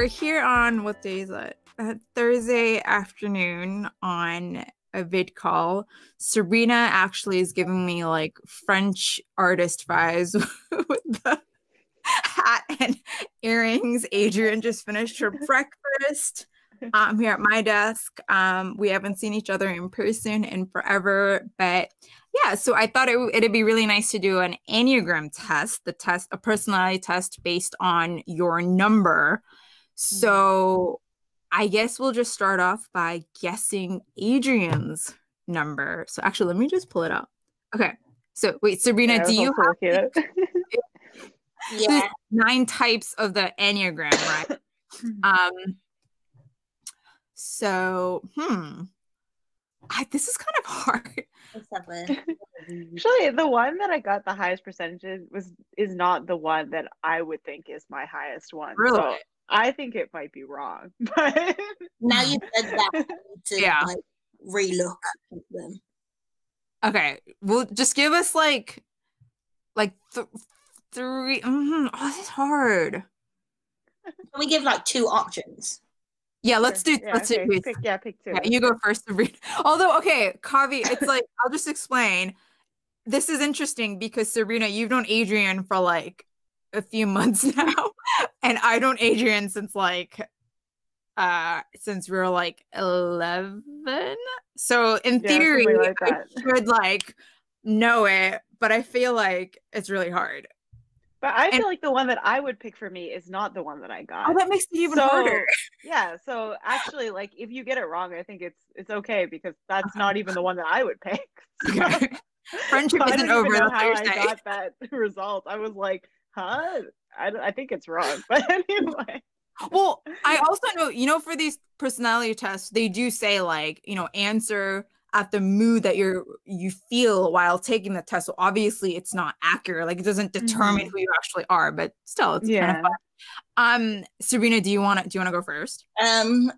we're here on what day is it? Uh, Thursday afternoon on a vid call. Serena actually is giving me like French artist vibes with the hat and earrings. Adrian just finished her breakfast. I'm here at my desk. Um, we haven't seen each other in person in forever, but yeah, so I thought it, it'd be really nice to do an Enneagram test, the test, a personality test based on your number. So I guess we'll just start off by guessing Adrian's number. So actually, let me just pull it up. Okay. So wait, Sabrina, Yeah, do you hopefully have look it. Yeah. nine types of the Enneagram, right? um. So, hmm. I, this is kind of hard. Actually, the one that I got the highest percentages was is not the one that I would think is my highest one. Really? So I think it might be wrong. But now you said that, to Yeah. like relook at them. Okay, well, just give us like, like th- three. mhm. Oh, this is hard. Can we give like two options? Yeah, let's do. yeah, let's okay, do. pick, yeah, pick two. Yeah, you go first, Sabrina. Although, okay, Kavi, it's like I'll just explain. This is interesting because Sabrina, you've known Adrian for like a few months now, and I don't Adrian since like uh since we were like 11 so in Yeah, theory like i should like know it but i feel like it's really hard But I and- feel like the one that I would pick for me is not the one that I got. oh that makes it even So, harder Yeah, so actually, like if you get it wrong, I think it's it's okay because that's not even the one that I would pick. Okay. friendship isn't over even know how I got that result. I was like, huh? I, I think it's wrong. But anyway, Well, I also know, you know, for these personality tests, they do say like, you know, answer at the mood that you're you feel while taking the test. So obviously it's not accurate. Like it doesn't determine who you actually are, but still it's kind Yeah. of fun. Um, Sabrina, do you want to do you want to go first? Um,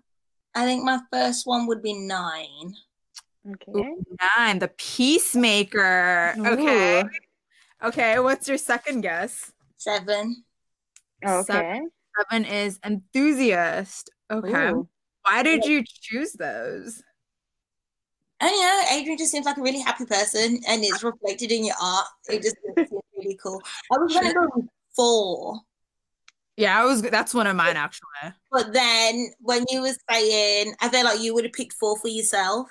I think my first one would be nine. okay. Ooh, Nine, the peacemaker. Okay. Okay, what's your second guess? Seven. Okay. Seven is enthusiast. Okay. Ooh. Why did you choose those? And you know, Adrian just seems like a really happy person, and it's reflected in your art. It just seems really cool. I was gonna go with four, Yeah, I was that's one of mine actually. but then when you were saying, I feel like you would have picked four for yourself.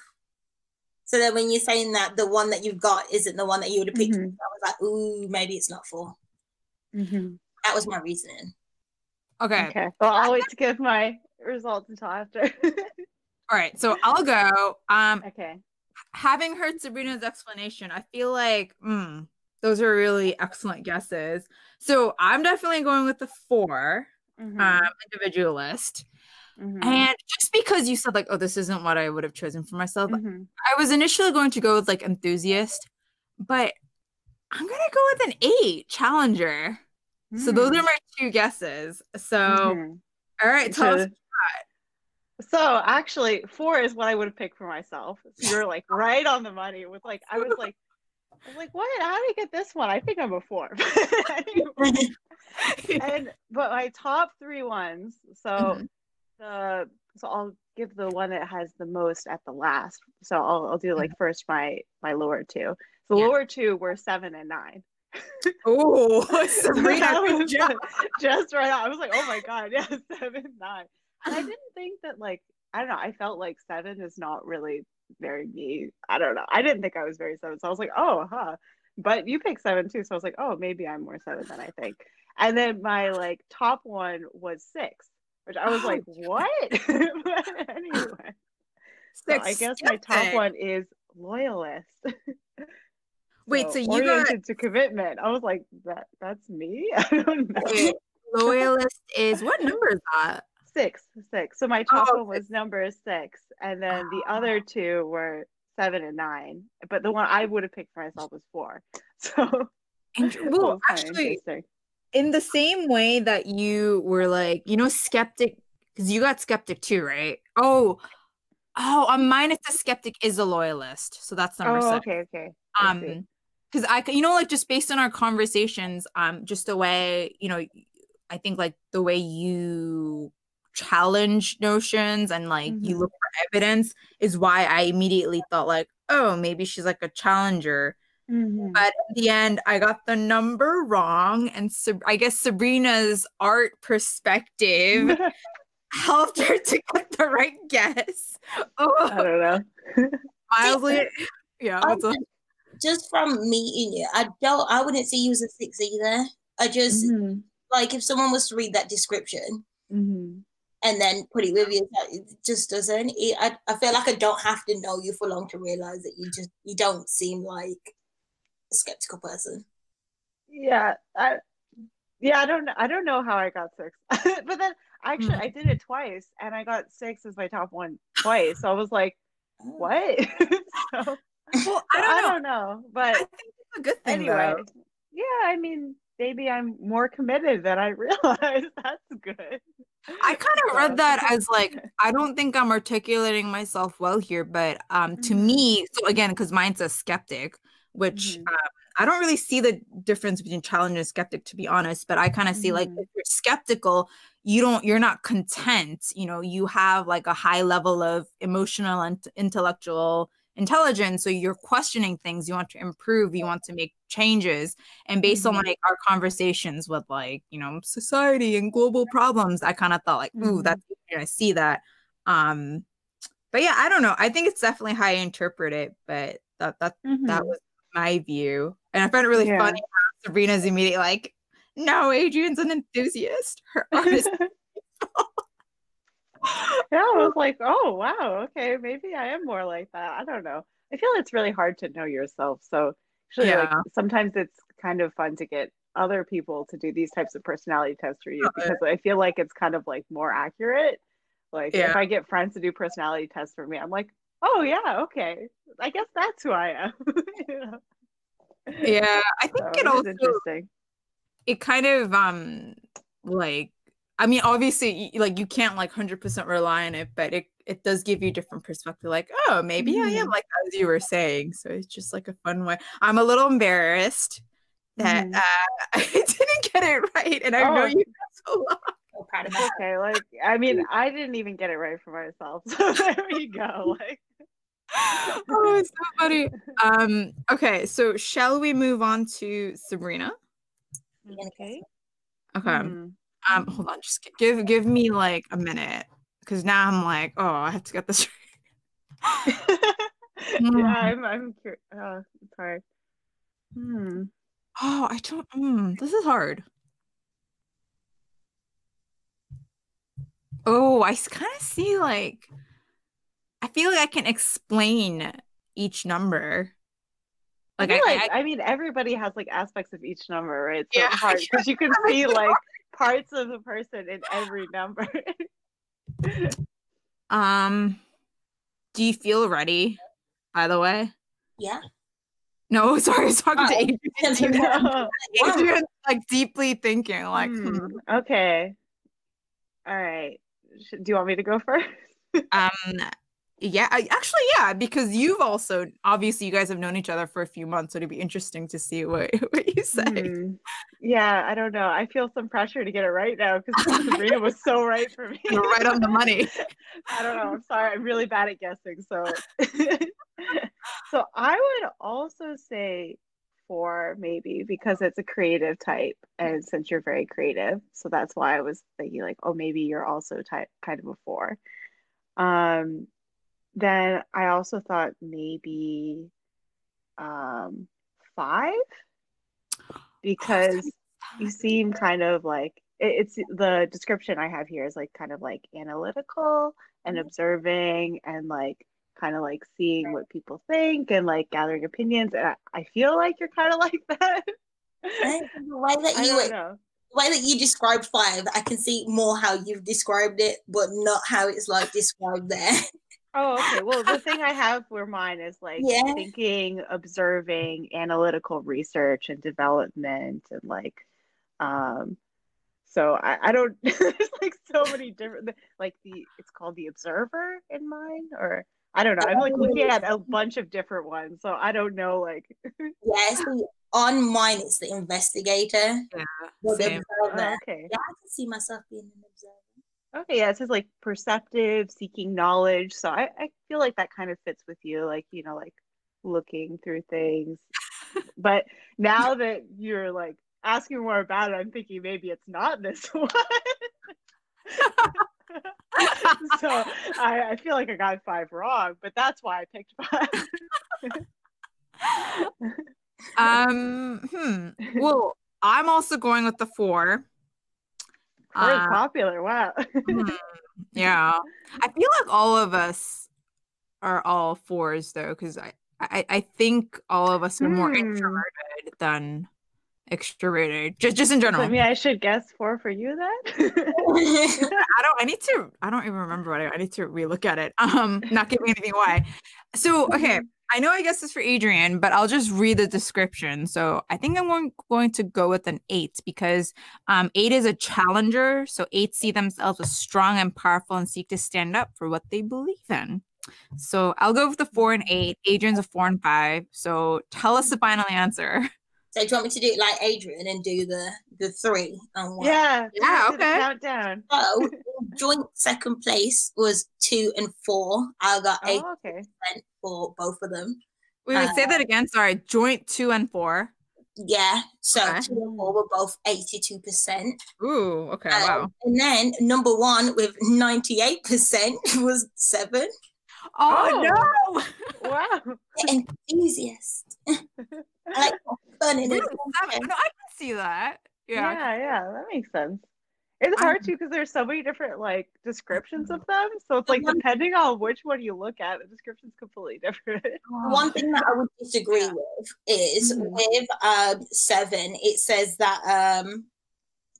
So then when you're saying that the one that you've got isn't the one that you would have picked, Mhm. I was like, ooh, maybe it's not four. Mhm. That was my reasoning. Okay. Okay. Well, I'll wait to give my results until after. All right. So I'll go. Um okay. having heard Sabrina's explanation, I feel like mm, those are really excellent guesses. So I'm definitely going with the 4 Mhm. um, individualist. Mhm. And just because you said like, oh, this isn't what I would have chosen for myself, Mhm. I was initially going to go with like enthusiast, but I'm gonna go with an eight challenger. So those Mm. are my two guesses. So Mhm. all right, tell us. So actually, four is what I would have picked for myself. So you're like right on the money with like I was like, I was like, what? How did I get this one? I think I'm a four. And but my top three ones. So Mhm. the so I'll give the one that has the most at the last. So I'll I'll do like first my my lower two. So Yeah. lower two were seven and nine. Oh, Sabrina, That good was job. just right on. I was like, oh my god, yeah, seven, nine. And I didn't think that like I don't know. I felt like seven is not really very me. I don't know. I didn't think I was very seven, so I was like, oh, huh. But you picked seven too, so I was like, oh, maybe I'm more seven than I think. And then my like top one was six, which I was like, what? but anyway, so I guess my top one is loyalist. Wait, so you got oriented to commitment. I was like, that that's me. I don't know. wait, loyalist is what number is that? Six, six. So my top Oh, one was number six, and then the ah. other two were seven and nine. But the one I would have picked for myself was four. So well, actually, in the same way that you were like, you know, skeptic, because you got skeptic too, right? Oh, oh, on mine it's a skeptic is a loyalist, so that's number Oh, six. okay, okay. I um, see. Um, because I, you know, like just based on our conversations, um, just the way, you know, I think like the way you challenge notions and like you Mhm. look for evidence is why I immediately thought like, oh, maybe she's like a challenger. Mhm. But in the end, I got the number wrong, and Sab- I guess Sabrina's art perspective helped her to get the right guess. Oh. I don't know. mildly, yeah. Up? Just- from meeting you, I don't. I wouldn't say you as a six either. I just Mhm. like if someone was to read that description Mhm. and then put it with you, it just doesn't. It, I I feel like I don't have to know you for long to realize that you just you don't seem like a skeptical person. Yeah, I yeah, I don't know. I don't know how I got six. but then actually Hmm. I did it twice and I got six as my top one twice. So I was like, Oh. what? so, Well, I I don't know. don't know. But I think it's a good thing anyway, though. yeah, I mean, maybe I'm more committed than I realized. That's good. I kind of read that as like I don't think I'm articulating myself well here, but um to Mhm. me, so again, because mine's a skeptic, which Mhm. um, I don't really see the difference between challenge and skeptic, to be honest. But I kind of see like Mhm. if you're skeptical, you don't, you're not content. You know, you have like a high level of emotional and intellectual intelligence, so you're questioning things. You want to improve. You want to make changes, and based on Mhm. like our conversations with like you know society and global problems, I kind of thought like, ooh, Mhm. that's I see that. Um, but yeah, I don't know. I think it's definitely how I interpret it, but that that that Mhm. was my view. And I found it really Yeah. funny how Sabrina's immediately like, no, Adrian's an enthusiast. Her yeah, I was like, oh wow, okay, maybe I am more like that. I don't know. I feel it's really hard to know yourself. So actually, like sometimes it's kind of fun to get other people to do these types of personality tests for you Yeah. because I feel like it's kind of like more accurate. Like Yeah. if I get friends to do personality tests for me, I'm like, oh yeah, okay, I guess that's who I am. you know? yeah. I think So it also interesting. it kind of um like I mean obviously like you can't like 100% rely on it, but it it does give you different perspective like, oh, maybe I am Mhm. like as you were saying. So it's just like a fun way. I'm a little embarrassed that Mhm. uh, I didn't get it right and I know Oh. you guys so long. So proud of It's okay. Like I mean, I didn't even get it right for myself. So there we go. Like oh, it's so funny. Um, okay, so shall we move on to Sabrina? okay. Okay. Hmm. Um, hold on, just give give me like a minute because now I'm like, oh, I have to get this. yeah, I'm I'm curious. Uh, sorry. Hmm. Oh, I don't. Mm, this is hard. Oh, I kind of see like. I feel like I can explain each number. I Like feel I, like I, I mean everybody has like aspects of each number, right? So Yeah, hard because you can see like parts of the person in every number. um, do you feel ready? By the way, Yeah. no. Sorry, I was talking to Oh. Adrian. No. Adrian's like deeply thinking, like, hmm, Hmm, Okay. All right. Do you want me to go first? um, yeah, I, actually, yeah, because you've also obviously you guys have known each other for a few months, so it'd be interesting to see what what you say. Hmm. Yeah, I don't know. I feel some pressure to get it right now because Sabrina was so right for me. You're right on the money. I don't know. I'm sorry. I'm really bad at guessing. So, so I would also say four, maybe because it's a creative type, and since you're very creative, so that's why I was thinking like, oh, maybe you're also type kind of a four. Um, then I also thought maybe um five because you seem kind of like it, it's the description I have here is like kind of like analytical and observing and like kind of like seeing what people think and like gathering opinions and I, I feel like you're kind of like that. The way that you know. the way that you described five, I can see more how you've described it, but not how it's like described there. Oh, okay. Well, the thing I have for mine is like Yeah. thinking, observing, analytical research and development, and like, um, so I, I don't. there's like so many different, like the it's called the observer in mine, or I don't know. I'm like looking at a bunch of different ones, so I don't know. Like, yeah, see, on mine it's the investigator. Yeah, the observer. oh, okay. Yeah, I can see myself being an observer. Okay, yeah, it says like perceptive, seeking knowledge. So I, I feel like that kind of fits with you, like, you know, like looking through things. but now that you're like asking more about it, I'm thinking maybe it's not this one. so I, I feel like I got five wrong, but that's why I picked five. um, hmm. Well, I'm also going with the four. Very uh, popular. Wow. Hmm. yeah. I feel like all of us are all fours though, because I, I I think all of us are more hmm. introverted than extroverted just just in general. I mean, I should guess four for you then. I don't. I need to. I don't even remember what I. I need to relook at it. Um, not giving anything away. So okay, I know. I guess this for Adrian, but I'll just read the description. So I think I'm going, going to go with an eight because um, eight is a challenger. So eight see themselves as strong and powerful and seek to stand up for what they believe in. So I'll go with the four and eight. Adrian's a four and five. So tell us the final answer. So do you want me to do it like Adrian and do the the three and one? Yeah, yeah, okay. Countdown. So joint second place was two and four. I got eight oh, okay. for both of them. Wait, wait, uh, say that again. Sorry, joint two and four. Yeah, so okay. two and four were both eighty-two percent. Ooh, okay, um, wow. And then number one with ninety-eight percent was seven. Oh, oh no! Wow, enthusiast. I like fun in it. No, I can see that. Yeah, yeah, yeah, that makes sense. It's hard too because there's so many different like descriptions of them. So it's like depending on which one you look at, the description's completely different. One thing that I would disagree with is mm-hmm. with um seven, it says that um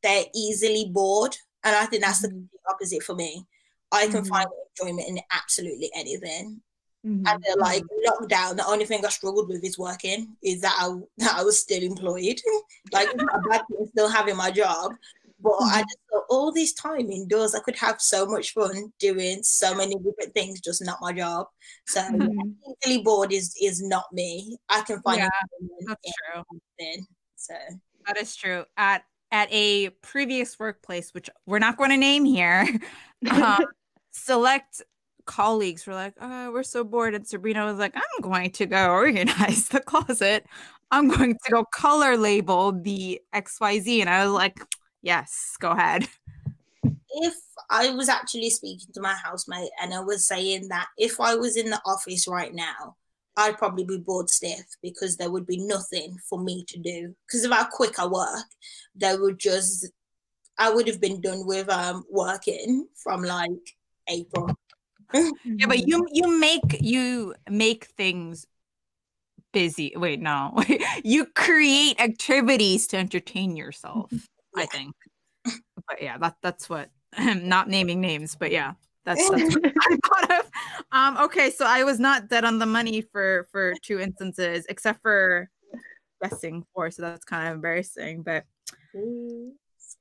they're easily bored. And I think that's mm-hmm. the opposite for me. I can mm-hmm. find enjoyment in absolutely anything. Mm-hmm. And they're like lockdown. The only thing I struggled with is working. Is that I that I was still employed. like bad thing still having my job, but mm-hmm. I just thought all this time indoors, I could have so much fun doing so many different things, just not my job. So mm-hmm. easily bored is is not me. I can find yeah, that's true. Anything, so that is true. At at a previous workplace, which we're not going to name here, um, select colleagues were like, oh, we're so bored. And Sabrina was like, I'm going to go organize the closet. I'm going to go color label the XYZ. And I was like, yes, go ahead. If I was actually speaking to my housemate and I was saying that if I was in the office right now, I'd probably be bored stiff because there would be nothing for me to do. Because of how quick I work, there would just I would have been done with um working from like April yeah, but you you make you make things busy. Wait, no. you create activities to entertain yourself, I think. But yeah, that that's what not naming names, but yeah. That's, that's what I thought of. Um, okay, so I was not dead on the money for for two instances, except for guessing four, so that's kind of embarrassing. But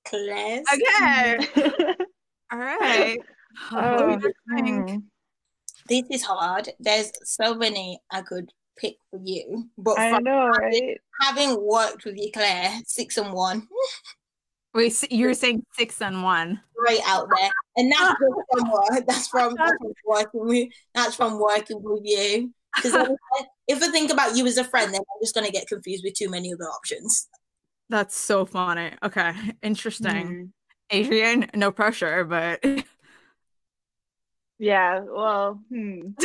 class. Okay. All right. Oh, hmm. this is hard. There's so many I could pick for you, but I know, having, right? Having worked with you, Claire, six and one. Wait, so you're saying six and one? Right out there, and that's from. That's from, that's from working with. That's from working with you. Because if I think about you as a friend, then I'm just gonna get confused with too many other options. That's so funny. Okay, interesting. Mm. Adrian, no pressure, but Yeah, well, hmm.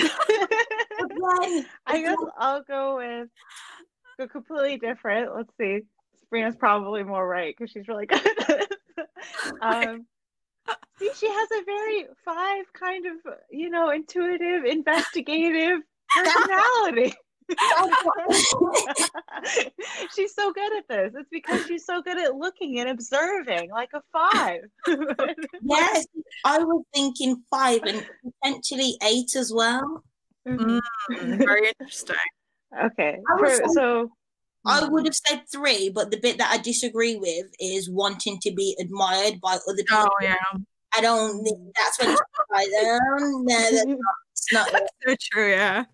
I guess I'll go with go completely different. Let's see. Sabrina's probably more right because she's really good. um, see, she has a very five kind of, you know, intuitive, investigative personality. she's so good at this. It's because she's so good at looking and observing, like a five. yes, I was thinking five and potentially eight as well. Mm, very interesting. Okay, For, so I would have said three, but the bit that I disagree with is wanting to be admired by other people. Oh yeah. I don't think that's when it's like, um, no, that's not, it's not that's so true, yeah.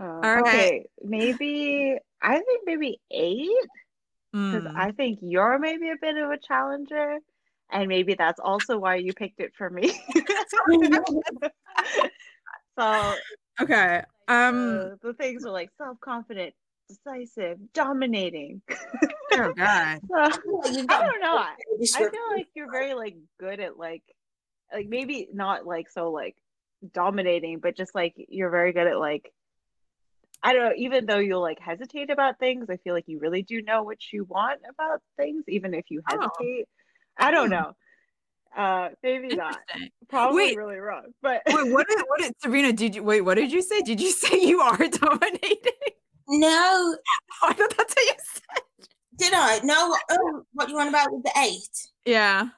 All okay, maybe I think maybe eight because mm. I think you're maybe a bit of a challenger, and maybe that's also why you picked it for me. so Okay. Um. uh, the things are like self-confident, decisive, dominating. Oh God. So, I feel like you've I got don't know. I, I feel like you're very like good at like like maybe not like so like dominating, but just like you're very good at like I don't know, even though you'll like hesitate about things, I feel like you really do know what you want about things, even if you Oh. hesitate. I don't Hmm. know. Uh maybe not. Probably Wait. really wrong. But Wait, what did what did Serena? Did you wait? What did you say? Did you say you are dominating? No, I thought that's what you said. did I? No. Oh, what you want about with the eight? Yeah.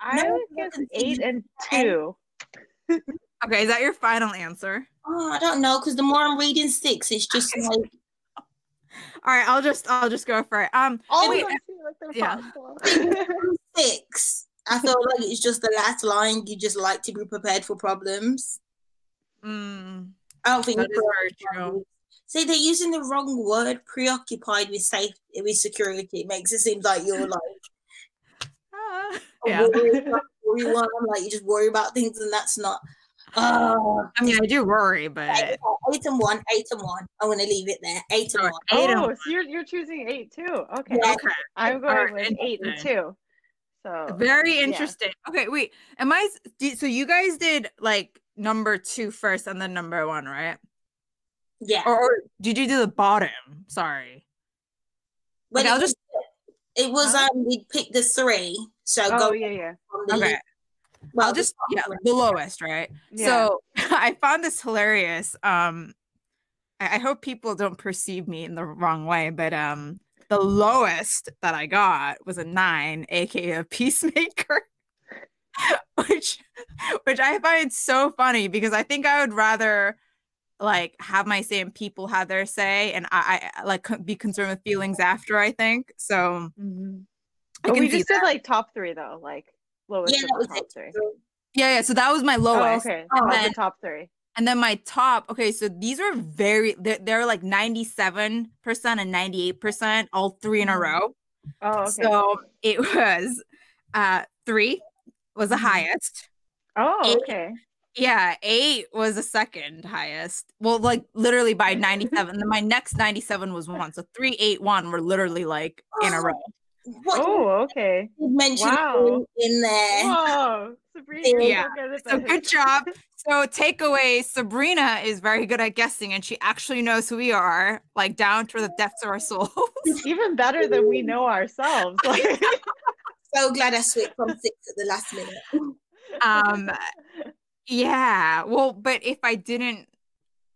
I No, would I guess eight and and- two. Okay. Is that your final answer? Oh, I don't know because the more I'm reading six, it's just like All right. I'll just I'll just go for it. Um. All wait, of feel like yeah. six. I feel like it's just the last line. You just like to be prepared for problems. mm, I don't think that very true. See, they're using the wrong word. Preoccupied with safe with security. It makes it seem like you're like a yeah. worry, worry one. Like you just worry about things, and that's not. Oh, I mean, I do worry, but eight, eight and one, eight and one. I want to leave it there. Eight and Oh, one. eight and oh, one. so you're you're choosing eight too. Okay. Yeah. okay. I'm going Alright, with eight and two. So Very yeah. interesting. Okay, wait. Am I So you guys did like number two first, and then number one, right? Yeah, Or, or did you do the bottom? Sorry. but Okay, it I'll was, just- it was um we picked the three. So Oh go yeah, yeah. from the Okay. Well, I'll just yeah, the lowest, right? Yeah. So I found this hilarious. Um, I, I hope people don't perceive me in the wrong way, but um, the lowest that I got was a nine, aka a peacemaker, which which I find so funny because I think I would rather like have my say and people have their say, and I, I like be concerned with feelings after. I think so. Mhm. I we just that. did like top three though, like lowest Yeah, of that the was top it. three. yeah, yeah. So that was my Oh, lowest. okay. Oh, then- the top three. And then my top, okay, so these were very, they're, they're like 97% and 98%, all three in a Mhm. row. Oh, okay. So it was uh three was the Mhm. highest. oh, eight- okay. Yeah, eight was the second highest. Well, like literally by 97. then my next 97 was one. So three, eight, one were literally like in a row. What Oh, okay. you mentioned Wow. in there. Whoa, Sabrina, Yeah. you're good at So good job. So takeaway, Sabrina is very good at guessing and she actually knows who we are, like down to the depths of our souls. Even better than we know ourselves. Like, So glad I switched from six at the last minute. um yeah well but if i didn't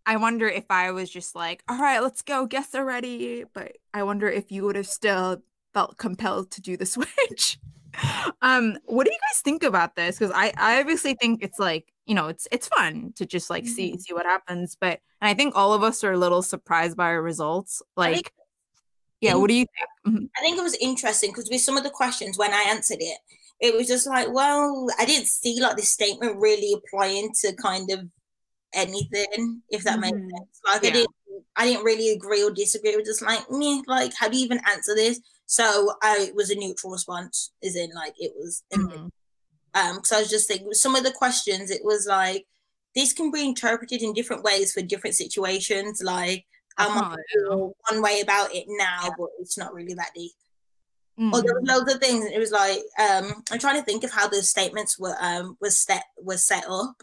i wonder if i was just like all right let's go guess already but i wonder if you would have still felt compelled to do the switch um what do you guys think about this because i i obviously think it's like you know it's it's fun to just like see Mhm. see what happens but and i think all of us are a little surprised by our results I think like yeah what do you think Mhm. I think it was interesting because with some of the questions when I answered it, it was just like, well, I didn't see like this statement really applying to kind of anything, if that makes Mhm. sense. Like Yeah. I didn't I didn't really agree or disagree. It was just like, me, like, how do you even answer this? So I it was a neutral response, is in like it was Mhm. um because I was just thinking some of the questions, it was like this can be interpreted in different ways for different situations. Like I might Definitely, yeah. feel one way about it now, but it's not really that deep. Mhm. Or there was loads of things. It was like um, I'm trying to think of how the statements were um was set was set up,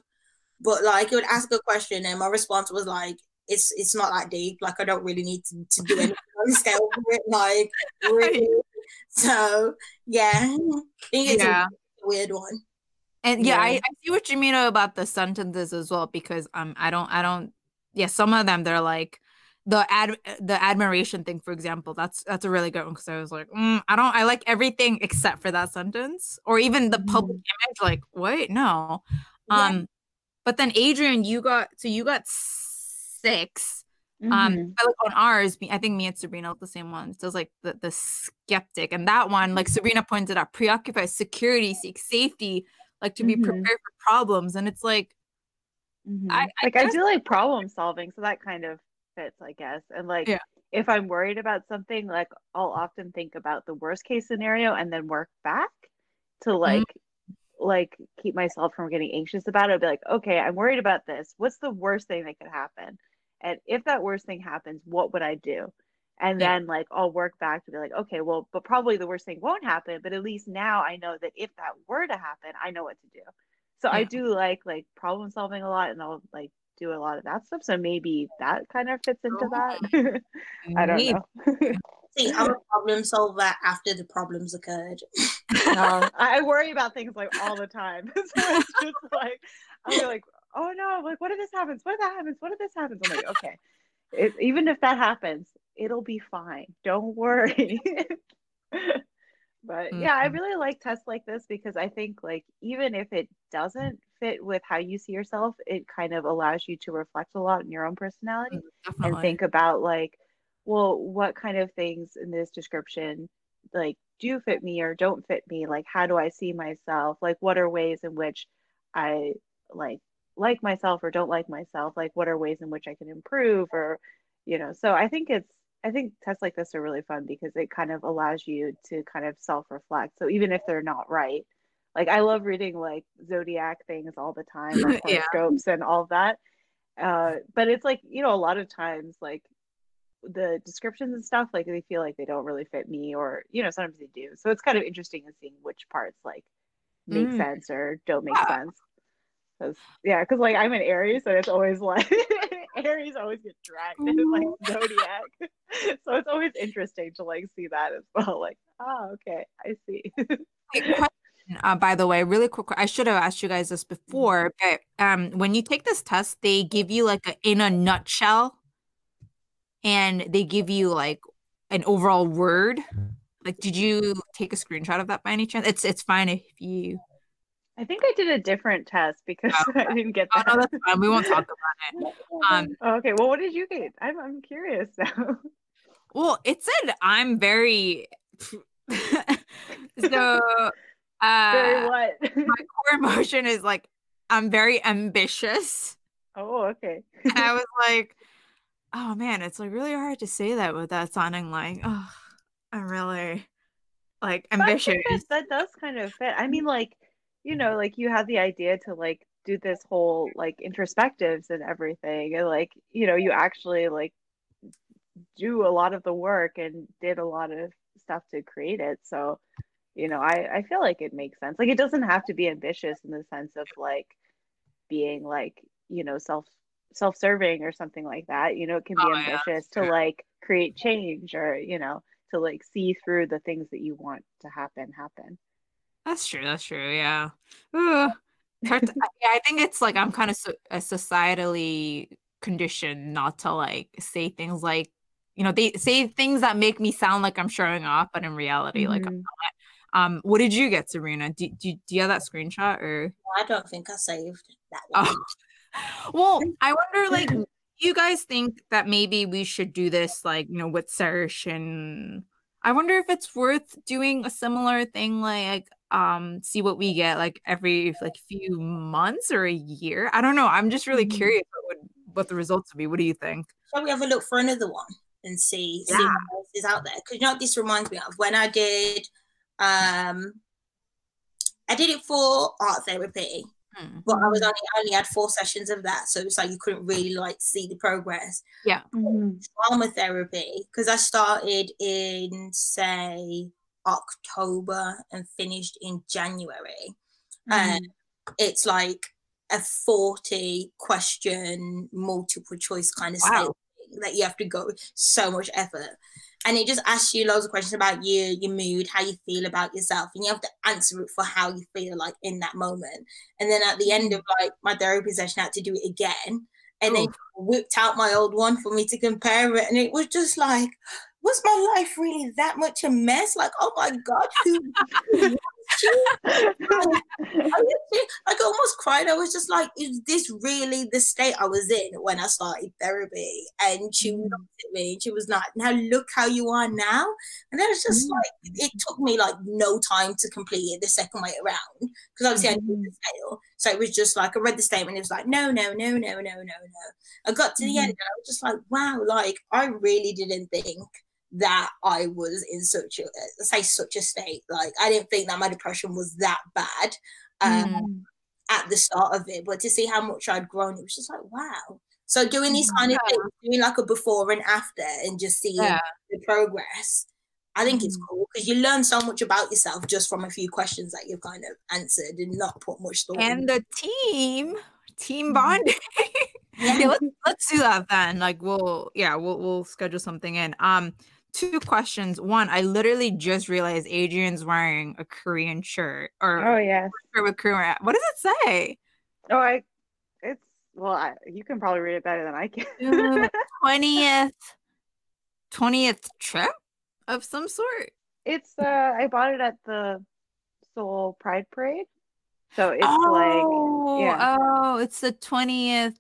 but like it would ask a question and my response was like, it's it's not that deep. Like I don't really need to, to do anything on the scale for it. Like really. So yeah, Yeah. a weird one. And yeah, I, Yeah. I see what you mean about the sentences as well because um I don't I don't yeah some of them they're like the ad the admiration thing for example that's that's a really good one because I was like mm, I don't I like everything except for that sentence or even the public image like wait no Yeah. um but then Adrian you got so you got six Mhm. um but like on ours I think me and Sabrina look the same one so it's like the the skeptic and that one like Sabrina pointed out preoccupied security seeks safety like to be Mhm. prepared for problems and it's like Mhm. I- I like I do like problem solving, so that kind of fits, I guess. And like Yeah. if I'm worried about something, like I'll often think about the worst case scenario and then work back to Mm-hmm. like like keep myself from getting anxious about it. I'll be like, okay, I'm worried about this. What's the worst thing that could happen? And if that worst thing happens, what would I do? And Yeah. then like I'll work back to be like, okay, well, but probably the worst thing won't happen. But at least now I know that if that were to happen, I know what to do. So I do like like problem solving a lot and I'll like do a lot of that stuff. So maybe that kind of fits into oh. that. I don't know. See, I'm a problem solver after the problems occurred. No, I I worry about things like all the time. so it's just like I'm like, oh no, like what if this happens? What if that happens? What if this happens? I'm like, okay. It, even if that happens, it'll be fine. Don't worry. but yeah, I Mhm. really like tests like this because I think like even if it doesn't fit with how you see yourself, it kind of allows you to reflect a lot in your own personality and think about like well what kind of things in this description like do fit me or don't fit me like how do i see myself like what are ways in which i like like myself or don't like myself like what are ways in which i can improve or you know so i think it's i think tests like this are really fun because it kind of allows you to kind of self-reflect so even if they're not right like i love reading like zodiac things all the time like Yeah. horoscopes and all that uh but it's like you know a lot of times like the descriptions and stuff like they feel like they don't really fit me or you know sometimes they do so it's kind of interesting in seeing which parts like make Mm. sense or don't make Yeah. sense because yeah because like i'm an aries so it's always like aries always get dragged in like zodiac so it's always interesting to like see that as well like oh okay i see uh, by the way, really quick. I should have asked you guys this before, but um, when you take this test, they give you like a, in a nutshell, and they give you like an overall word. Like, did you take a screenshot of that by any chance? It's it's fine if you. I think i did a different test because i didn't get Oh that no, that's fine. We won't talk about it. Um, okay well what did you get i'm, I'm curious now Well, it said I'm very. so, uh, very what my core emotion is like I'm very ambitious. oh okay And I was like, oh man, it's like really hard to say that without sounding like, oh, I'm really like ambitious. that, that does kind of fit. I mean, like, you know, like you had the idea to like do this whole like introspectives and everything, and like, you know, you actually like do a lot of the work and did a lot of stuff to create it. So, you know, I I feel like it makes sense. Like, it doesn't have to be ambitious in the sense of like being like, you know, self self-serving or something like that. You know, it can be Oh, yeah, ambitious to like create change or, you know, to like see through the things that you want to happen happen. That's true. That's true. Yeah. Hard to- yeah, I think it's like I'm kind of so, uh, societally conditioned not to like say things like, you know, they say things that make me sound like I'm showing off, but in reality, like, I'm Mhm. not. um, what did you get, Serena? Do, do, do you have that screenshot or? I don't think I saved that one. Oh. Well, I wonder, like, you guys think that maybe we should do this, like, you know, with search and I wonder if it's worth doing a similar thing, like, um, see what we get, like, every like few months or a year. I don't know. I'm just really Mhm. curious what would what the results would be. What do you think? Shall we have a look for another one and see, see Yeah. what else is out there? Because you know what this reminds me of when I did um I did it for art therapy, Hmm. but I was only I only had four sessions of that. So it's like you couldn't really like see the progress. Mhm. Drama therapy, because I started in say October and finished in January. Mhm. Um, it's like a 40 question multiple choice kind of Wow. that you have to go so much effort and it just asks you loads of questions about you your mood how you feel about yourself and you have to answer it for how you feel like in that moment and then at the end of like my therapy session i had to do it again and then Oof. whipped out my old one for me to compare it and it was just like was my life really that much a mess like oh my god who, who I, almost cried. I was just like, is this really the state I was in when I started therapy? And she mm. looked at me and she was like, now look how you are now. And then it's just mm. like, it took me like no time to complete it the second way around because obviously mm. I did the scale. So it was just like, I read the statement. It was like, no, no, no, no, no, no, no. I got to the end and I was just like, wow, like I really didn't think that I was in such a say such a state. Like I didn't think that my depression was that bad um, mm. at the start of it, but to see how much I'd grown, it was just like wow. So doing these kind yeah. of things, doing like a before and after, and just seeing yeah. the progress, I think mm. it's cool because you learn so much about yourself just from a few questions that you've kind of answered and not put much thought. And the team, team mm-hmm. bonding. yeah, let's let's do that then. Like we'll yeah we'll we'll schedule something in. Um, two questions. One, I literally just realized Adrian's wearing a Korean shirt or oh yeah, with Korean. What does it say? Oh, I it's well, I, you can probably read it better than I can. Twentieth, twentieth trip of some sort. It's uh, I bought it at the Seoul Pride Parade, so it's oh, like yeah. Oh, it's the twentieth.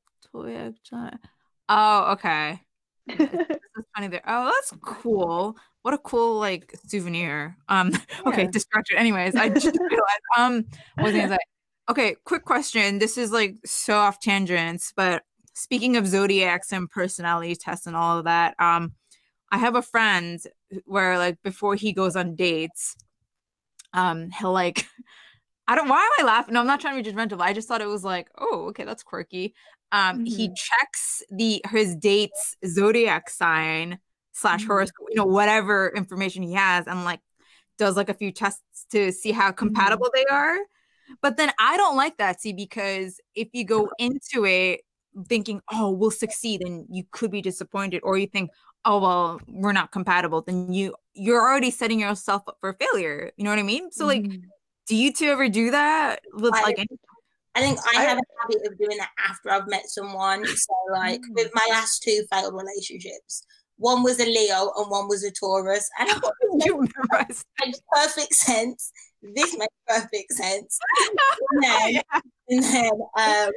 Oh, okay funny there. Oh, that's cool. What a cool like souvenir. Um, yeah. okay, distracted. Anyways, I just realized. Um, what was I Okay, quick question. This is like so off tangents, but speaking of zodiacs and personality tests and all of that, um, I have a friend where like before he goes on dates, um, he'll like I don't why am I laughing? No, I'm not trying to be judgmental, I just thought it was like, oh, okay, that's quirky um mm-hmm. he checks the his date's zodiac sign slash mm-hmm. horoscope you know whatever information he has and like does like a few tests to see how mm-hmm. compatible mm-hmm. they are but then i don't like that see because if you go into it thinking oh we'll succeed and you could be disappointed or you think oh well we're not compatible then you you're already setting yourself up for failure you know what i mean so like mm-hmm. do you two ever do that with I, like any I think I have a habit of doing that after I've met someone. So, like mm. with my last two failed relationships, one was a Leo and one was a Taurus, and I it makes perfect sense. This makes perfect sense. and then, yeah. and then um,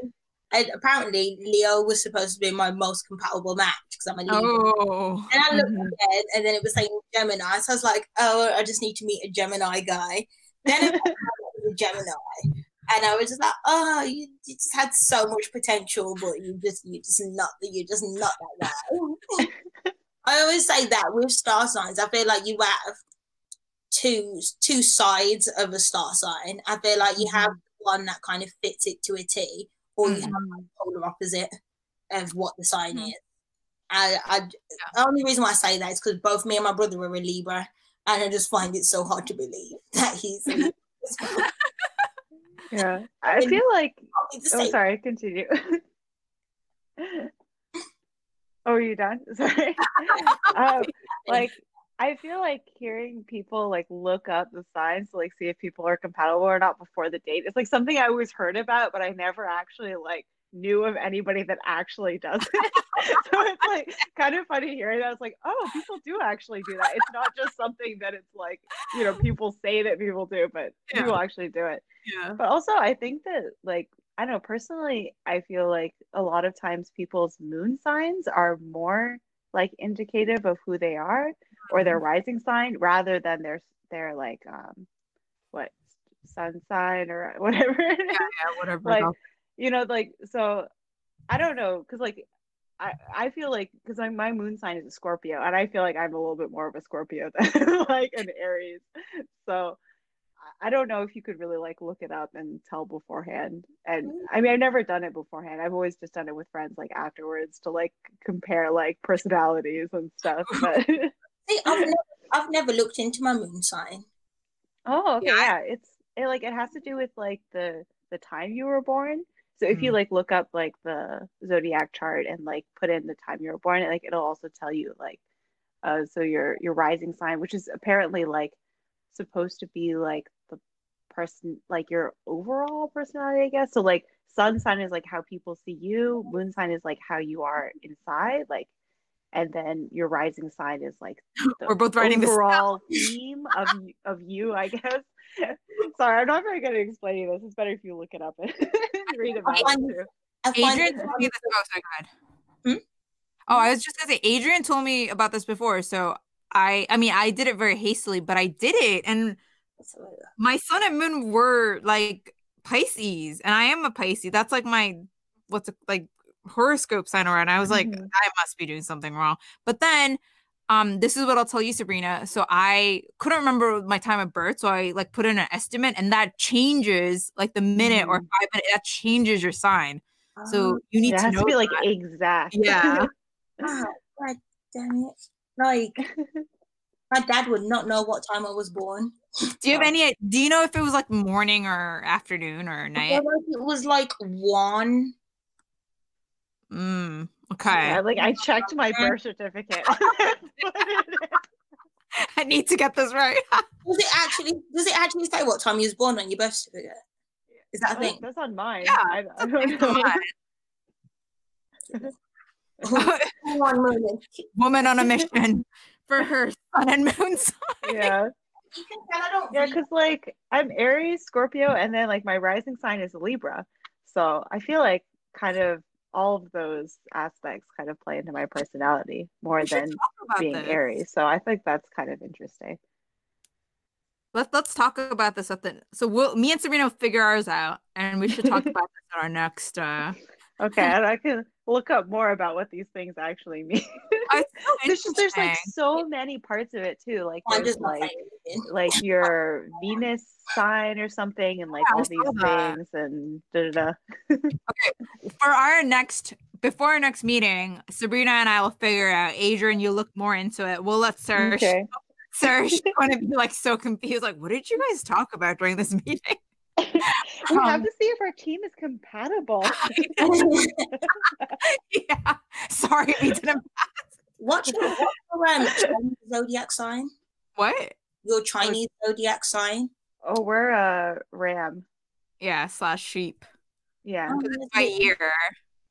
and apparently Leo was supposed to be my most compatible match because I'm a Leo. Oh. And I looked mm-hmm. again, and then it was saying Gemini, so I was like, oh, I just need to meet a Gemini guy. Then it was a Gemini and I was just like, oh, you, you, just had so much potential, but you just you just not you just not that guy. I always say that with star signs, I feel like you have two two sides of a star sign. I feel like you have mm-hmm. one that kind of fits it to a T, or you mm-hmm. have the polar opposite of what the sign mm-hmm. is. I, I the only reason why I say that is because both me and my brother are a Libra, and I just find it so hard to believe that he's. yeah. I feel like oh sorry continue. Oh are you done? Sorry. Um, like i feel like hearing people like look up the signs to like see if people are compatible or not before the date it's like something i always heard about but i never actually like knew of anybody that actually does it. so it's like kind of funny hearing that. It's like, oh, people do actually do that. It's not just something that it's like, you know, people say that people do, but yeah. people actually do it. Yeah. But also, I think that like I don't know personally, I feel like a lot of times people's moon signs are more like indicative of who they are or their mm-hmm. rising sign rather than their their like um what sun sign or whatever. Yeah, yeah whatever. like you know, like so I don't know because like I, I feel like because my, my moon sign is a Scorpio and I feel like I'm a little bit more of a Scorpio than like an Aries. So I don't know if you could really like look it up and tell beforehand. And mm-hmm. I mean, I've never done it beforehand. I've always just done it with friends like afterwards to like compare like personalities and stuff. But See, I've never, I've never looked into my moon sign. Oh, okay, yeah. yeah. It's it like it has to do with like the the time you were born. So if mm. you like look up like the zodiac chart and like put in the time you were born, like it'll also tell you like uh so your your rising sign, which is apparently like supposed to be like the person like your overall personality, I guess. So like sun sign is like how people see you, moon sign is like how you are inside, like and then your rising sign is like we're both writing overall theme of of you, I guess. Sorry, I'm not very good at explaining this. It's better if you look it up and read about it too. I find Adrian told me this. Oh, sorry, go ahead. Hmm? Oh, I was just gonna say Adrian told me about this before, so I I mean I did it very hastily, but I did it, and my sun and moon were like Pisces, and I am a Pisces. That's like my what's it, like horoscope sign around. I was like, Mhm. I must be doing something wrong. But then, um, this is what I'll tell you, Sabrina. So I couldn't remember my time of birth, so I like put in an estimate, and that changes like the minute or Mhm. five minute. That changes your sign. So you need to know to be like that. exact. Yeah. Ah, God damn it. Like, my dad would not know what time I was born. Do you have Oh. any? Do you know if it was like morning or afternoon or night? it was like one. Mm, Yeah, okay. like I checked my birth certificate. Put it in. I need to get this right. Does it actually? Does it actually say what time you was born on your birth certificate? Is that a Oh, thing? That's on mine. Yeah, I, I don't know. One moment. Woman on a mission for her sun and moon sign. yeah, You can tell I don't. yeah, because like I'm Aries, Scorpio, and then like my rising sign is Libra. So I feel like kind of all of those aspects kind of play into my personality more than being this. Aries. So I think that's kind of interesting. Let's let's talk about this at the. So we'll me and Sabrina will figure ours out, and we should talk about this at our next. uh Okay, I can look up more about what these things actually mean. There's just there's like so many parts of it too. Like there's just like like your Venus sign or something, and like Yeah, all these that. things, and da da da. for our next before our next meeting, Sabrina and I will figure out. Adrian, you look more into it. We'll let Serge. Okay. Serge going to be like so confused. Like, what did you guys talk about during this meeting? we have Um, to see if our team is compatible. yeah. Sorry, we didn't. What's your, what's your um, Chinese zodiac sign? What? Your Chinese zodiac sign? oh, we're a ram. Yeah, slash sheep. Yeah. Oh, By year.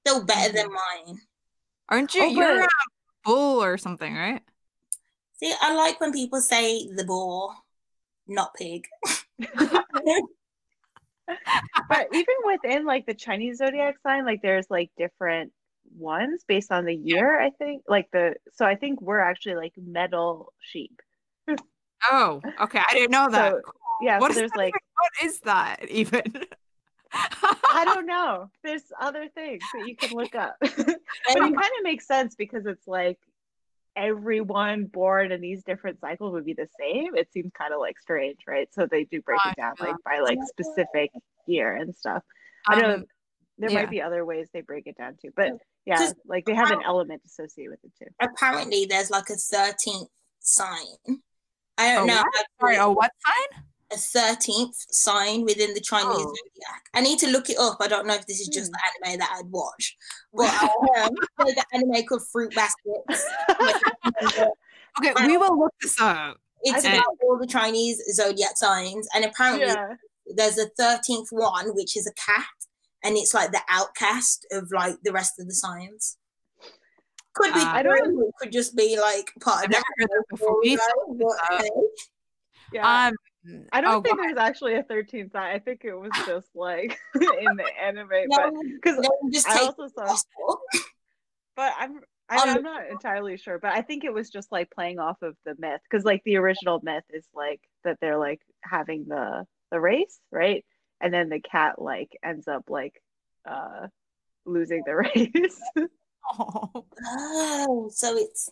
Still better than mine. Aren't you? Oh, you're a bull or something, right? See, I like when people say the bull, not pig. but even within like the Chinese zodiac sign, like there's like different ones based on the year, I think. Like the so I think we're actually like metal sheep. Oh, okay. I didn't know that. So yeah, What so there's like even- what is that even? I don't know. There's other things that you can look up. but it kind of makes sense because it's like everyone born in these different cycles would be the same. It seems kind of like strange, right? So they do break it down like by like specific year and stuff. I don't know Um, there yeah. might be other ways they break it down too, but yeah, like they have an element associated with it too. Apparently, there's like a 13th sign. I don't know. what? sorry, to- oh, what sign? A 13th sign within the Chinese Oh. zodiac. I need to look it up. I don't know if this is just Hmm. the anime that I'd watch, but um, there's the anime called Fruit Baskets. Okay, we will look this up. It's I about all the Chinese zodiac signs, and apparently yeah. there's a 13th one, which is a cat, and it's like the outcast of like the rest of the signs. Could be, Uh, I don't know, it could just be like part I've of never heard that before. We storyline, but, hey. Yeah. Um, I don't oh, think there's actually a 13th sign. I think it was just like in the anime, but No, because no, just I also saw. But I'm I, Um, I'm not entirely sure, but I think it was just like playing off of the myth because like the original myth is like that they're like having the the race, right? And then the cat like ends up like uh losing the race. Oh, so it's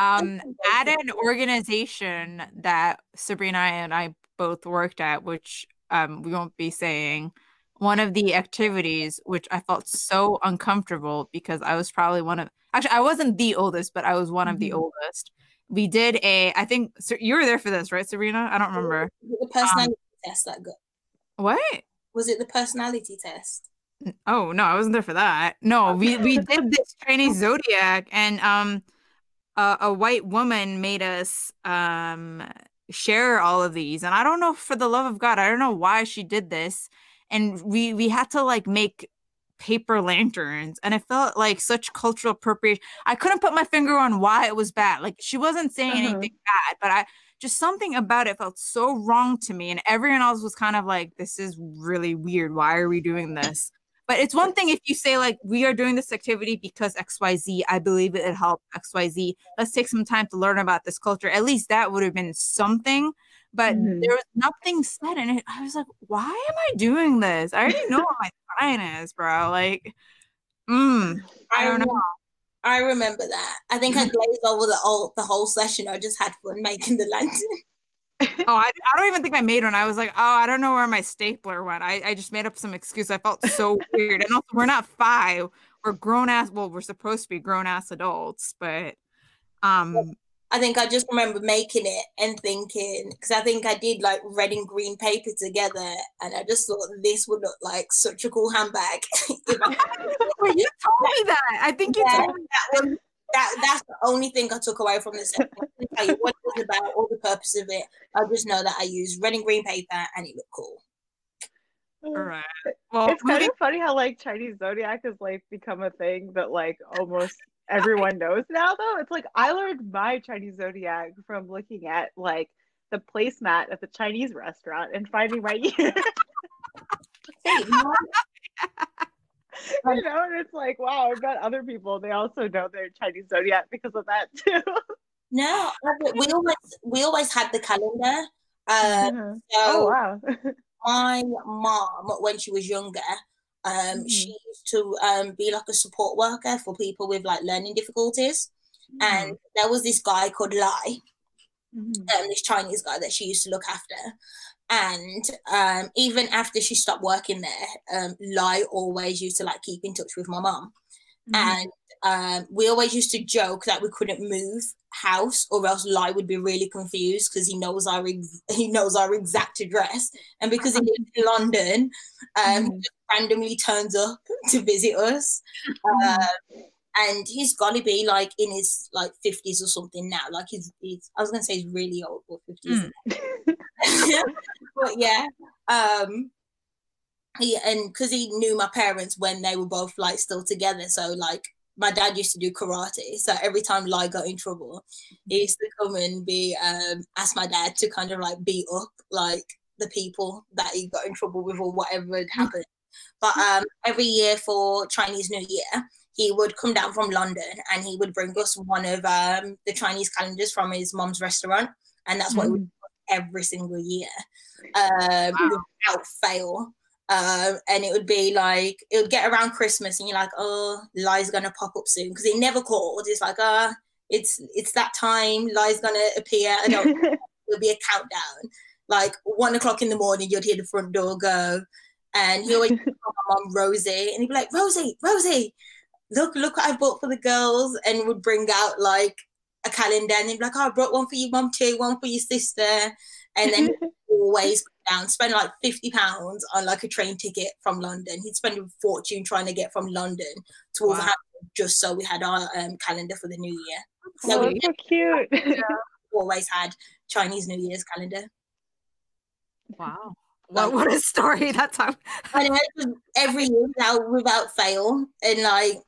um at an organization that Sabrina and I both worked at, which um we won't be saying, one of the activities which I felt so uncomfortable because I was probably one of actually I wasn't the oldest, but I was one of the Mhm. oldest. We did a I think so you were there for this, right, Sabrina? I don't remember. The personality test that got What? was it the personality test? Oh no, I wasn't there for that. No, we we did this Chinese zodiac, and um, a, a white woman made us um share all of these, and I don't know for the love of God, I don't know why she did this, and we we had to like make paper lanterns, and it felt like such cultural appropriation. I couldn't put my finger on why it was bad. Like she wasn't saying Uh-huh. anything bad, but I just something about it felt so wrong to me. And everyone else was kind of like, this is really weird. Why are we doing this? But it's one thing if you say, like, we are doing this activity because XYZ, I believe it helped XYZ. Let's take some time to learn about this culture. At least that would have been something. But mm-hmm. there was nothing said in it. I was like, why am I doing this? I already know what my sign is, bro. Like, mm, I don't know. I remember that. I think I mm-hmm. glazed over the whole the whole session. I just had fun making the lantern. oh, I, I don't even think I made one. I was like, oh, I don't know where my stapler went. I, I just made up some excuse. I felt so weird. And also, we're not five. We're grown ass. Well, we're supposed to be grown ass adults, but um, I think I just remember making it and thinking because I think I did like red and green paper together, and I just thought this would look like such a cool handbag. you told me that. I think you yeah, told me that. Was, that that's the only thing I took away from this. I tell you what it was about, all the purpose of it. I just know that I used red and green paper, and it looked cool. All mm. right. Well, it's kind of funny how like Chinese zodiac has like become a thing that like almost everyone knows now though it's like i learned my chinese zodiac from looking at like the placemat at the chinese restaurant and finding my year you know and it's like wow i bet other people they also know their chinese zodiac because of that too no we always we always had the calendar uh, mm-hmm. so oh wow my mom when she was younger um, mm-hmm. She used to um, be like a support worker for people with like learning difficulties. Mm-hmm. And there was this guy called Lai, mm-hmm. um, this Chinese guy that she used to look after. And um, even after she stopped working there, um, Lai always used to like keep in touch with my mom. Mm-hmm. And um, we always used to joke that we couldn't move house or else Lai would be really confused because he knows our ex- he knows our exact address and because he lives in London um mm. randomly turns up to visit us um, and he's got to be like in his like 50s or something now like he's, he's I was gonna say he's really old or 50s mm. but yeah um he and because he knew my parents when they were both like still together so like my dad used to do karate. So every time Lai got in trouble, he used to come and be um ask my dad to kind of like beat up like the people that he got in trouble with or whatever had happened. But um every year for Chinese New Year, he would come down from London and he would bring us one of um the Chinese calendars from his mom's restaurant. And that's what mm. he would mm. every single year. Um wow. without fail. Um, and it would be like it would get around Christmas, and you're like, oh, Lai's gonna pop up soon because it never called. It's like, ah, uh, it's it's that time. Lai's gonna appear, and it'll be a countdown. Like one o'clock in the morning, you'd hear the front door go, and he always call my mom Rosie, and he'd be like, Rosie, Rosie, look, look what I bought for the girls, and would bring out like a calendar, and he'd be like, oh, I brought one for you, mom too, one for your sister, and then always down, spend like fifty pounds on like a train ticket from London. He'd spend a fortune trying to get from London to Wolverhampton wow. just so we had our um, calendar for the new year. So, oh, so cute. always had Chinese New Year's calendar. Wow. What, what a story that time. and every year without, without fail. And like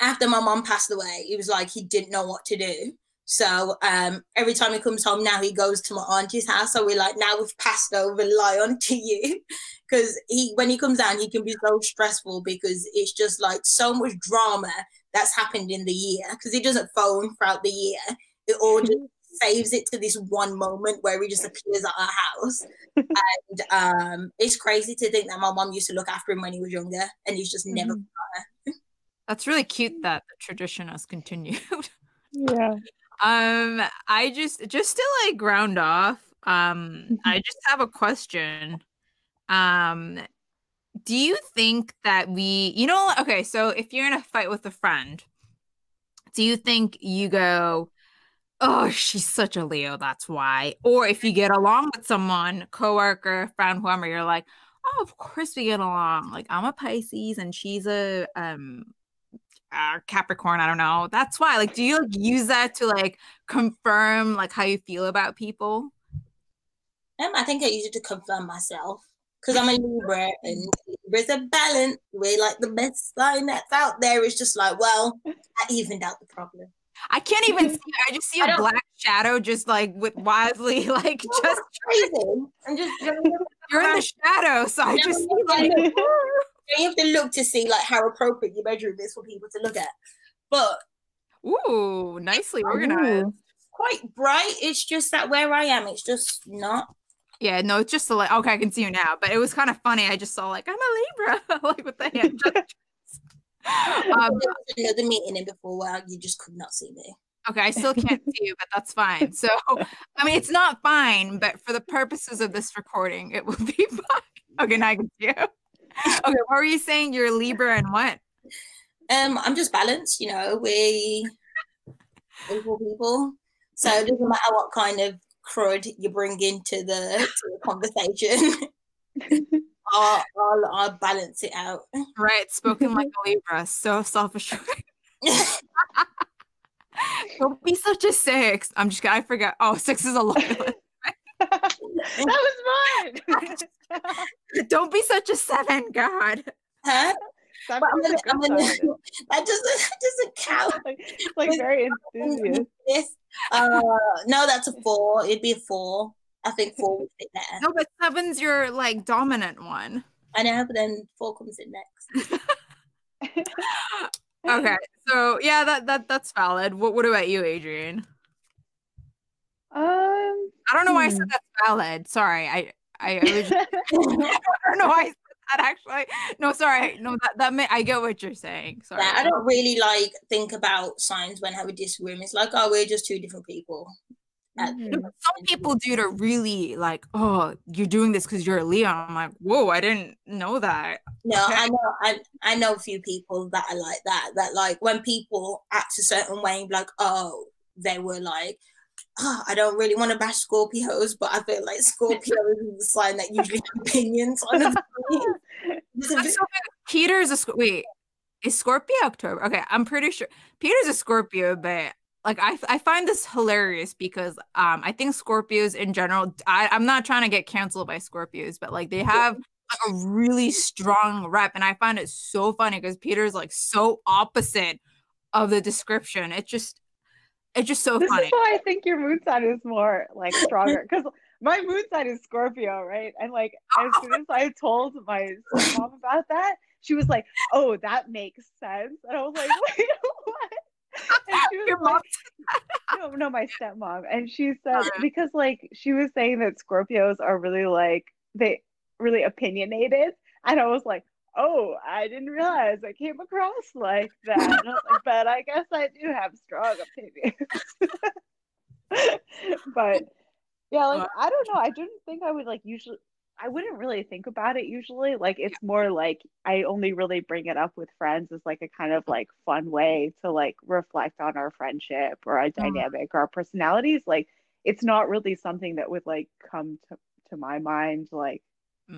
after my mom passed away, he was like he didn't know what to do. So um, every time he comes home now, he goes to my auntie's house. So we're like, now we've passed over Lion to you, because he when he comes down, he can be so stressful because it's just like so much drama that's happened in the year. Because he doesn't phone throughout the year, it all just saves it to this one moment where he just appears at our house. and um, it's crazy to think that my mom used to look after him when he was younger, and he's just never. Mm-hmm. That's really cute that the tradition has continued. yeah. Um, I just just to like ground off, um, mm-hmm. I just have a question. Um, do you think that we, you know, okay, so if you're in a fight with a friend, do you think you go, oh, she's such a Leo, that's why? Or if you get along with someone, coworker, friend, whoever, you're like, oh, of course we get along. Like I'm a Pisces and she's a um uh, Capricorn, I don't know. That's why. Like, do you like, use that to like confirm like how you feel about people? Um, I think I use it to confirm myself because I'm a Libra and Libra's a balance. We're like the best sign that's out there. It's just like, well, I evened out the problem. I can't even see. I just see a black shadow, just like with wisely, like just crazy. I'm just you're in the shadow, so I just see like. you have to look to see like how appropriate your bedroom is for people to look at. But ooh, nicely organized. Ooh. Quite bright. It's just that where I am, it's just not. Yeah, no, it's just a, like okay, I can see you now, but it was kind of funny. I just saw like I'm a Libra, like with the hand. um, another meeting in before where you just could not see me. Okay, I still can't see you, but that's fine. So, I mean, it's not fine, but for the purposes of this recording, it will be fine. Okay, now I can see you. Okay, what were you saying? You're Libra and what? Um, I'm just balanced. You know, we equal people, so it doesn't matter what kind of crud you bring into the, to the conversation. I'll, I'll, I'll balance it out. Right, spoken like a Libra, so self assured. Don't be such a six. I'm just I forget. Oh, six is a lot. that was mine. Don't be such a seven, God. Huh? I'm gonna, I'm gonna, that doesn't that doesn't count. like, like very enthusiastic. Uh, no, that's a four. It'd be a four. I think four would fit there. No, but seven's your like dominant one. I know, but then four comes in next. okay, so yeah, that that that's valid. What what about you, Adrian? Um, I don't know why I said hmm. that's valid. Sorry, I I, I, just, I don't know why I said that actually. No, sorry, no, that that may, I get what you're saying. Sorry, yeah, I don't really like think about signs when I would disagree. It's like, oh, we're just two different people. Mm-hmm. Some people do to really like, oh, you're doing this because you're a Leo. I'm like, whoa, I didn't know that. No, okay. I know, I, I know a few people that are like that. That like when people act a certain way, and be like, oh, they were like, oh, I don't really want to bash Scorpios, but I feel like Scorpio is the sign that usually have opinions on it. Peter's a wait. Is Scorpio October? Okay, I'm pretty sure Peter's a Scorpio, but like I, I find this hilarious because um I think Scorpios in general I, I'm not trying to get canceled by Scorpios, but like they have like a really strong rep, and I find it so funny because Peter's like so opposite of the description. It's just it's just so this funny. Is why I think your moon sign is more like stronger because my moon sign is Scorpio, right? And like as soon as I told my mom about that, she was like, "Oh, that makes sense," and I was like, "Wait, what?" Your mom like, no, no, my stepmom. And she said because like she was saying that Scorpios are really like they really opinionated. And I was like, oh, I didn't realize I came across like that. I like, but I guess I do have strong opinions. but yeah, like I don't know. I didn't think I would like usually I wouldn't really think about it usually. Like it's more like I only really bring it up with friends as like a kind of like fun way to like reflect on our friendship or our mm-hmm. dynamic or our personalities. Like it's not really something that would like come to, to my mind like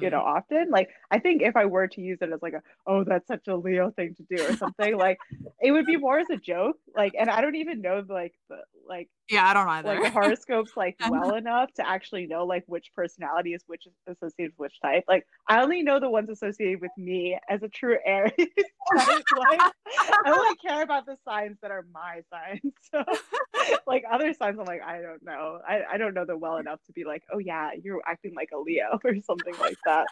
you know, mm. often. Like, I think if I were to use it as like a, oh, that's such a Leo thing to do or something, like it would be more as a joke. Like, and I don't even know like the like yeah, I don't either. Like horoscopes like well enough to actually know like which personality is which associated with which type. Like, I only know the ones associated with me as a true Aries. like, I only care about the signs that are my signs. So, like other signs, I'm like, I don't know. I, I don't know them well enough to be like, oh yeah, you're acting like a Leo or something like that.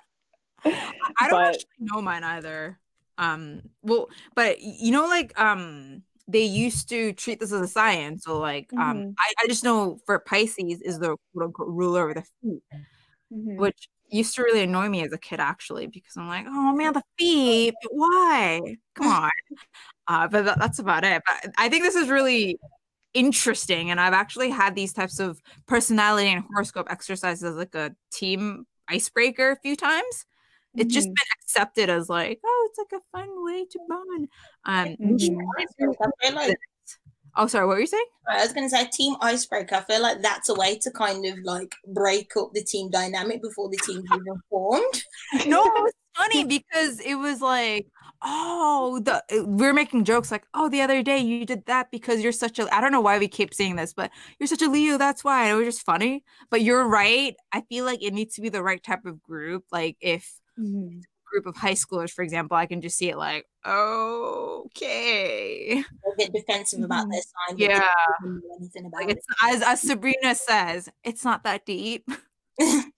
I don't but, actually know mine either. Um, well, but you know, like um, they used to treat this as a science. So, like, um, mm-hmm. um, I, I just know for Pisces is the quote unquote ruler of the feet, mm-hmm. which used to really annoy me as a kid, actually, because I'm like, oh man, the feet, why? Come on. Uh, but that, that's about it. But I think this is really interesting, and I've actually had these types of personality and horoscope exercises as like a team icebreaker a few times. It's just mm-hmm. been accepted as like, oh, it's like a fun way to bond. Um, mm-hmm. oh, sorry, what were you saying? I was going to say team icebreaker. I feel like that's a way to kind of like break up the team dynamic before the team's even formed. no, it was funny because it was like, oh, the we're making jokes like, oh, the other day you did that because you're such a. I don't know why we keep saying this, but you're such a Leo. That's why it was just funny. But you're right. I feel like it needs to be the right type of group. Like if mm-hmm. group of high schoolers, for example, I can just see it like, okay, They'll get defensive about this. sign. but yeah, anything about like it. as as Sabrina says, it's not that deep.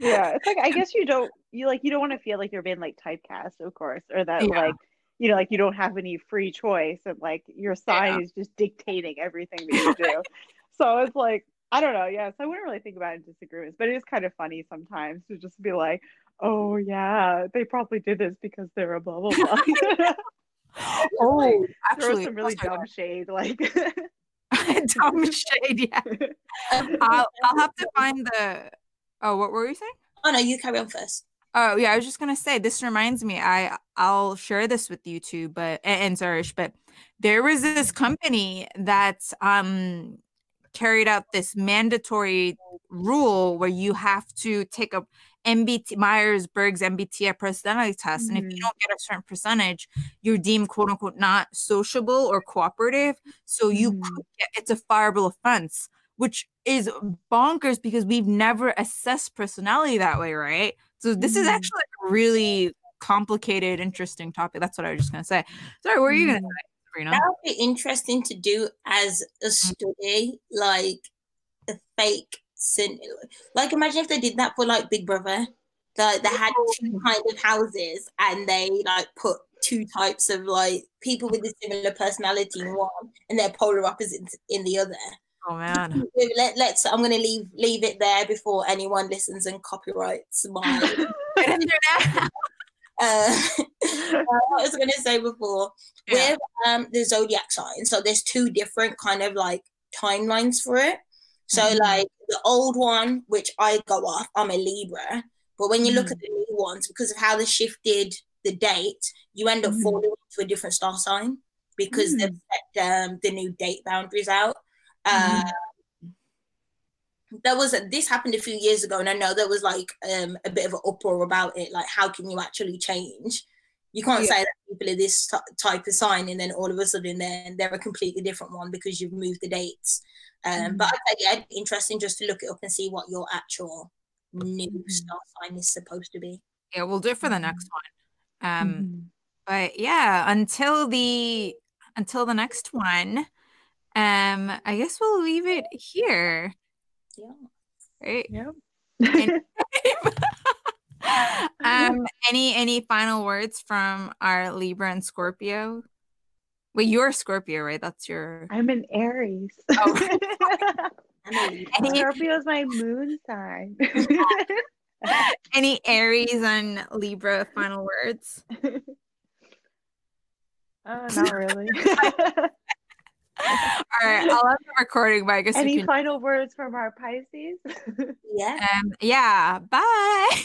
yeah it's like i guess you don't you like you don't want to feel like you're being like typecast of course or that Yeah. like you know like you don't have any free choice and like your sign is just dictating everything that you do so it's like i don't know yes i wouldn't really think about it in disagreements but it is kind of funny sometimes to just be like oh yeah they probably did this because they're a blah blah blah oh, throw actually, some really sorry, dumb shade like dumb shade. Yeah, I'll I'll have to find the. Oh, what were you saying? Oh no, you carry on first. Oh yeah, I was just gonna say this reminds me. I I'll share this with you too, but and, and Zarish, but there was this company that um carried out this mandatory rule where you have to take a MBT Myers Briggs MBTI personality test, and if you Mhm. don't get a certain percentage, you're deemed quote unquote not sociable or cooperative. So you could get it's a fireable offense, which is bonkers because we've never assessed personality that way, right? So this is Mhm. actually like a really complicated, interesting topic. That's what I was just gonna say. Sorry, what are you gonna say, Sabrina? That would be interesting to do as a Mm. study, like a fake sin. Like imagine if they did that for like Big Brother. Like they had two kind of houses and they like put two types of like people with a similar personality in one and their polar opposites in the other. Oh man. Let, let's I'm gonna leave leave it there before anyone listens and copyrights my Get in there now. uh, what I was going to say before Yeah. with um the zodiac sign. So there's two different kind of like timelines for it. So Mhm. like the old one, which I go off, I'm a Libra. But when you look Mm. at the new ones, because of how they shifted the date, you end up Mhm. falling into a different star sign because they've set um, the new date boundaries out. Uh, there was a, this happened a few years ago, and I know there was like um, a bit of an uproar about it. Like, how can you actually change? You can't Yeah. say that people are this t- type of sign, and then all of a sudden they're, they're a completely different one because you've moved the dates. Um, But I think yeah, it'd be interesting just to look it up and see what your actual new Mhm. star sign is supposed to be. Yeah, we'll do it for the next one. Um, Mhm. but yeah, until the until the next one, um, I guess we'll leave it here. Yeah. Right? Yeah. um, any any final words from our Libra and Scorpio? Well, you're a Scorpio, right? That's your I'm an Aries. Oh. I know. Any- Scorpio's my moon sign. any Aries and Libra final words. uh, not really. All right, I'll end the recording, but I guess Any can. final words from our Pisces? Yeah. Um, yeah, bye.